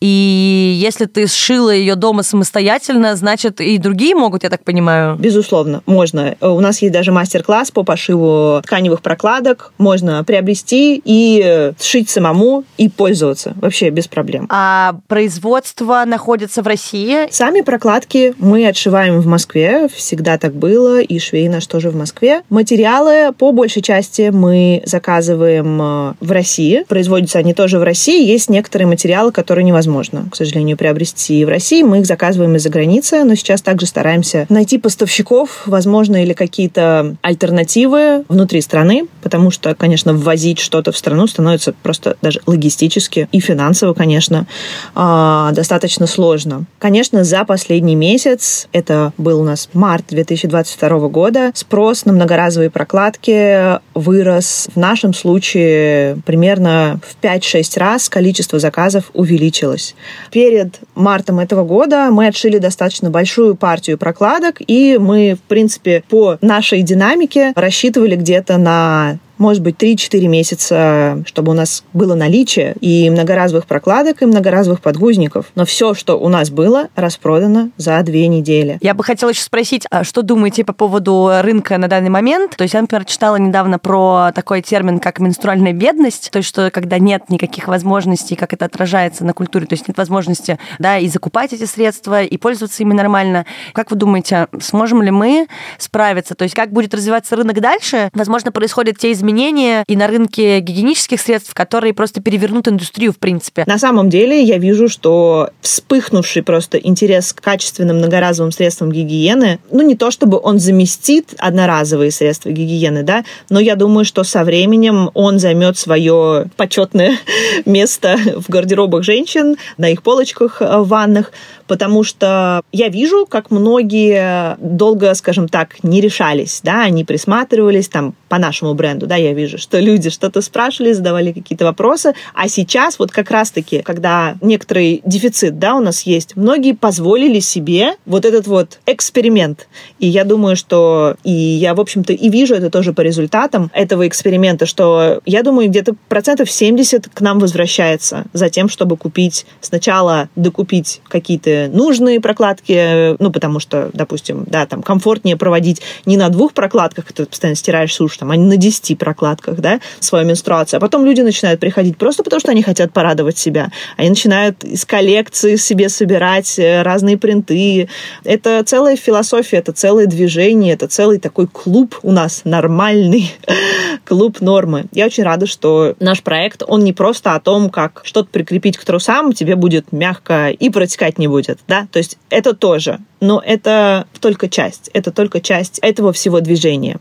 и если ты сшила ее дома самостоятельно, значит, и другие могут, я так понимаю? Безусловно, можно. У нас есть даже мастер-класс по пошиву тканевых прокладок. Можно приобрести и сшить самому и пользоваться. Вообще без проблем. А производство находится в России? Сами прокладки мы отшиваем в Москве. Всегда так было. И швей наш тоже в Москве. Материалы по большей части мы заказываем э, в России. Производятся они тоже в России. Есть некоторые материалы, которые невозможно, к сожалению, приобрести в России. Мы их заказываем из-за границы, но сейчас также стараемся найти поставщиков, возможно, или какие-то альтернативы внутри страны, потому что, конечно, ввозить что-то в страну становится просто даже даже логистически и финансово, конечно, а, достаточно сложно. Конечно, за последний месяц, это был у нас март 2022 года, спрос на многоразовые прокладки вырос в нашем случае примерно в 5-6 раз, количество заказов увеличилось. Перед мартом этого года мы отшили достаточно большую партию прокладок, и мы, в принципе, по нашей динамике рассчитывали где-то на может быть, 3-4 месяца, чтобы у нас было наличие и многоразовых прокладок, и многоразовых подгузников. Но все, что у нас было, распродано за две недели. Я бы хотела еще спросить, а что думаете по поводу рынка на данный момент? То есть я, например, читала недавно про такой термин, как менструальная бедность, то есть что когда нет никаких возможностей, как это отражается на культуре, то есть нет возможности да, и закупать эти средства, и пользоваться ими нормально. Как вы думаете, сможем ли мы справиться? То есть как будет развиваться рынок дальше? Возможно, происходят те изменения, изменения и на рынке гигиенических средств, которые просто перевернут индустрию в принципе. На самом деле я вижу, что вспыхнувший просто интерес к качественным многоразовым средствам гигиены, ну не то чтобы он заместит одноразовые средства гигиены, да, но я думаю, что со временем он займет свое почетное место в гардеробах женщин, на их полочках э, в ваннах, потому что я вижу, как многие долго, скажем так, не решались, да, они присматривались там по нашему бренду, да, я вижу, что люди что-то спрашивали, задавали какие-то вопросы, а сейчас вот как раз-таки, когда некоторый дефицит, да, у нас есть, многие позволили себе вот этот вот эксперимент. И я думаю, что, и я, в общем-то, и вижу это тоже по результатам этого эксперимента, что я думаю, где-то процентов 70 к нам возвращается за тем, чтобы купить сначала докупить какие-то нужные прокладки, ну, потому что, допустим, да, там комфортнее проводить не на двух прокладках, ты постоянно стираешь сушь, там, а не на 10 прокладках, да, свою менструацию. А потом люди начинают приходить просто потому, что они хотят порадовать себя. Они начинают из коллекции себе собирать э, разные принты. Это целая философия, это целое движение, это целый такой клуб у нас нормальный, клуб нормы. Я очень рада, что наш проект, он не просто о том, как что-то прикрепить к трусам, тебе будет мягко и протекать не будет, да, то есть это тоже, но это только часть, это только часть этого всего движения.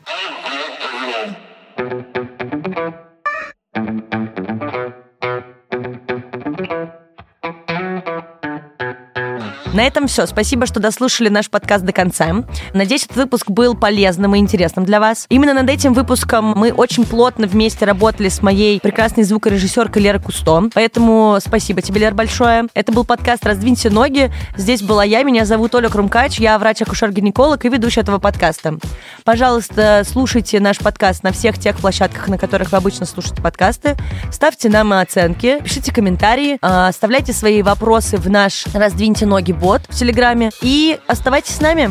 Thank you. На этом все. Спасибо, что дослушали наш подкаст до конца. Надеюсь, этот выпуск был полезным и интересным для вас. Именно над этим выпуском мы очень плотно вместе работали с моей прекрасной звукорежиссеркой Лерой Кусто. Поэтому спасибо тебе, Лер, большое. Это был подкаст «Раздвиньте ноги». Здесь была я, меня зовут Оля Крумкач, я врач-акушер-гинеколог и ведущая этого подкаста. Пожалуйста, слушайте наш подкаст на всех тех площадках, на которых вы обычно слушаете подкасты. Ставьте нам оценки, пишите комментарии, а, оставляйте свои вопросы в наш «Раздвиньте ноги» бот в Телеграме. И оставайтесь с нами.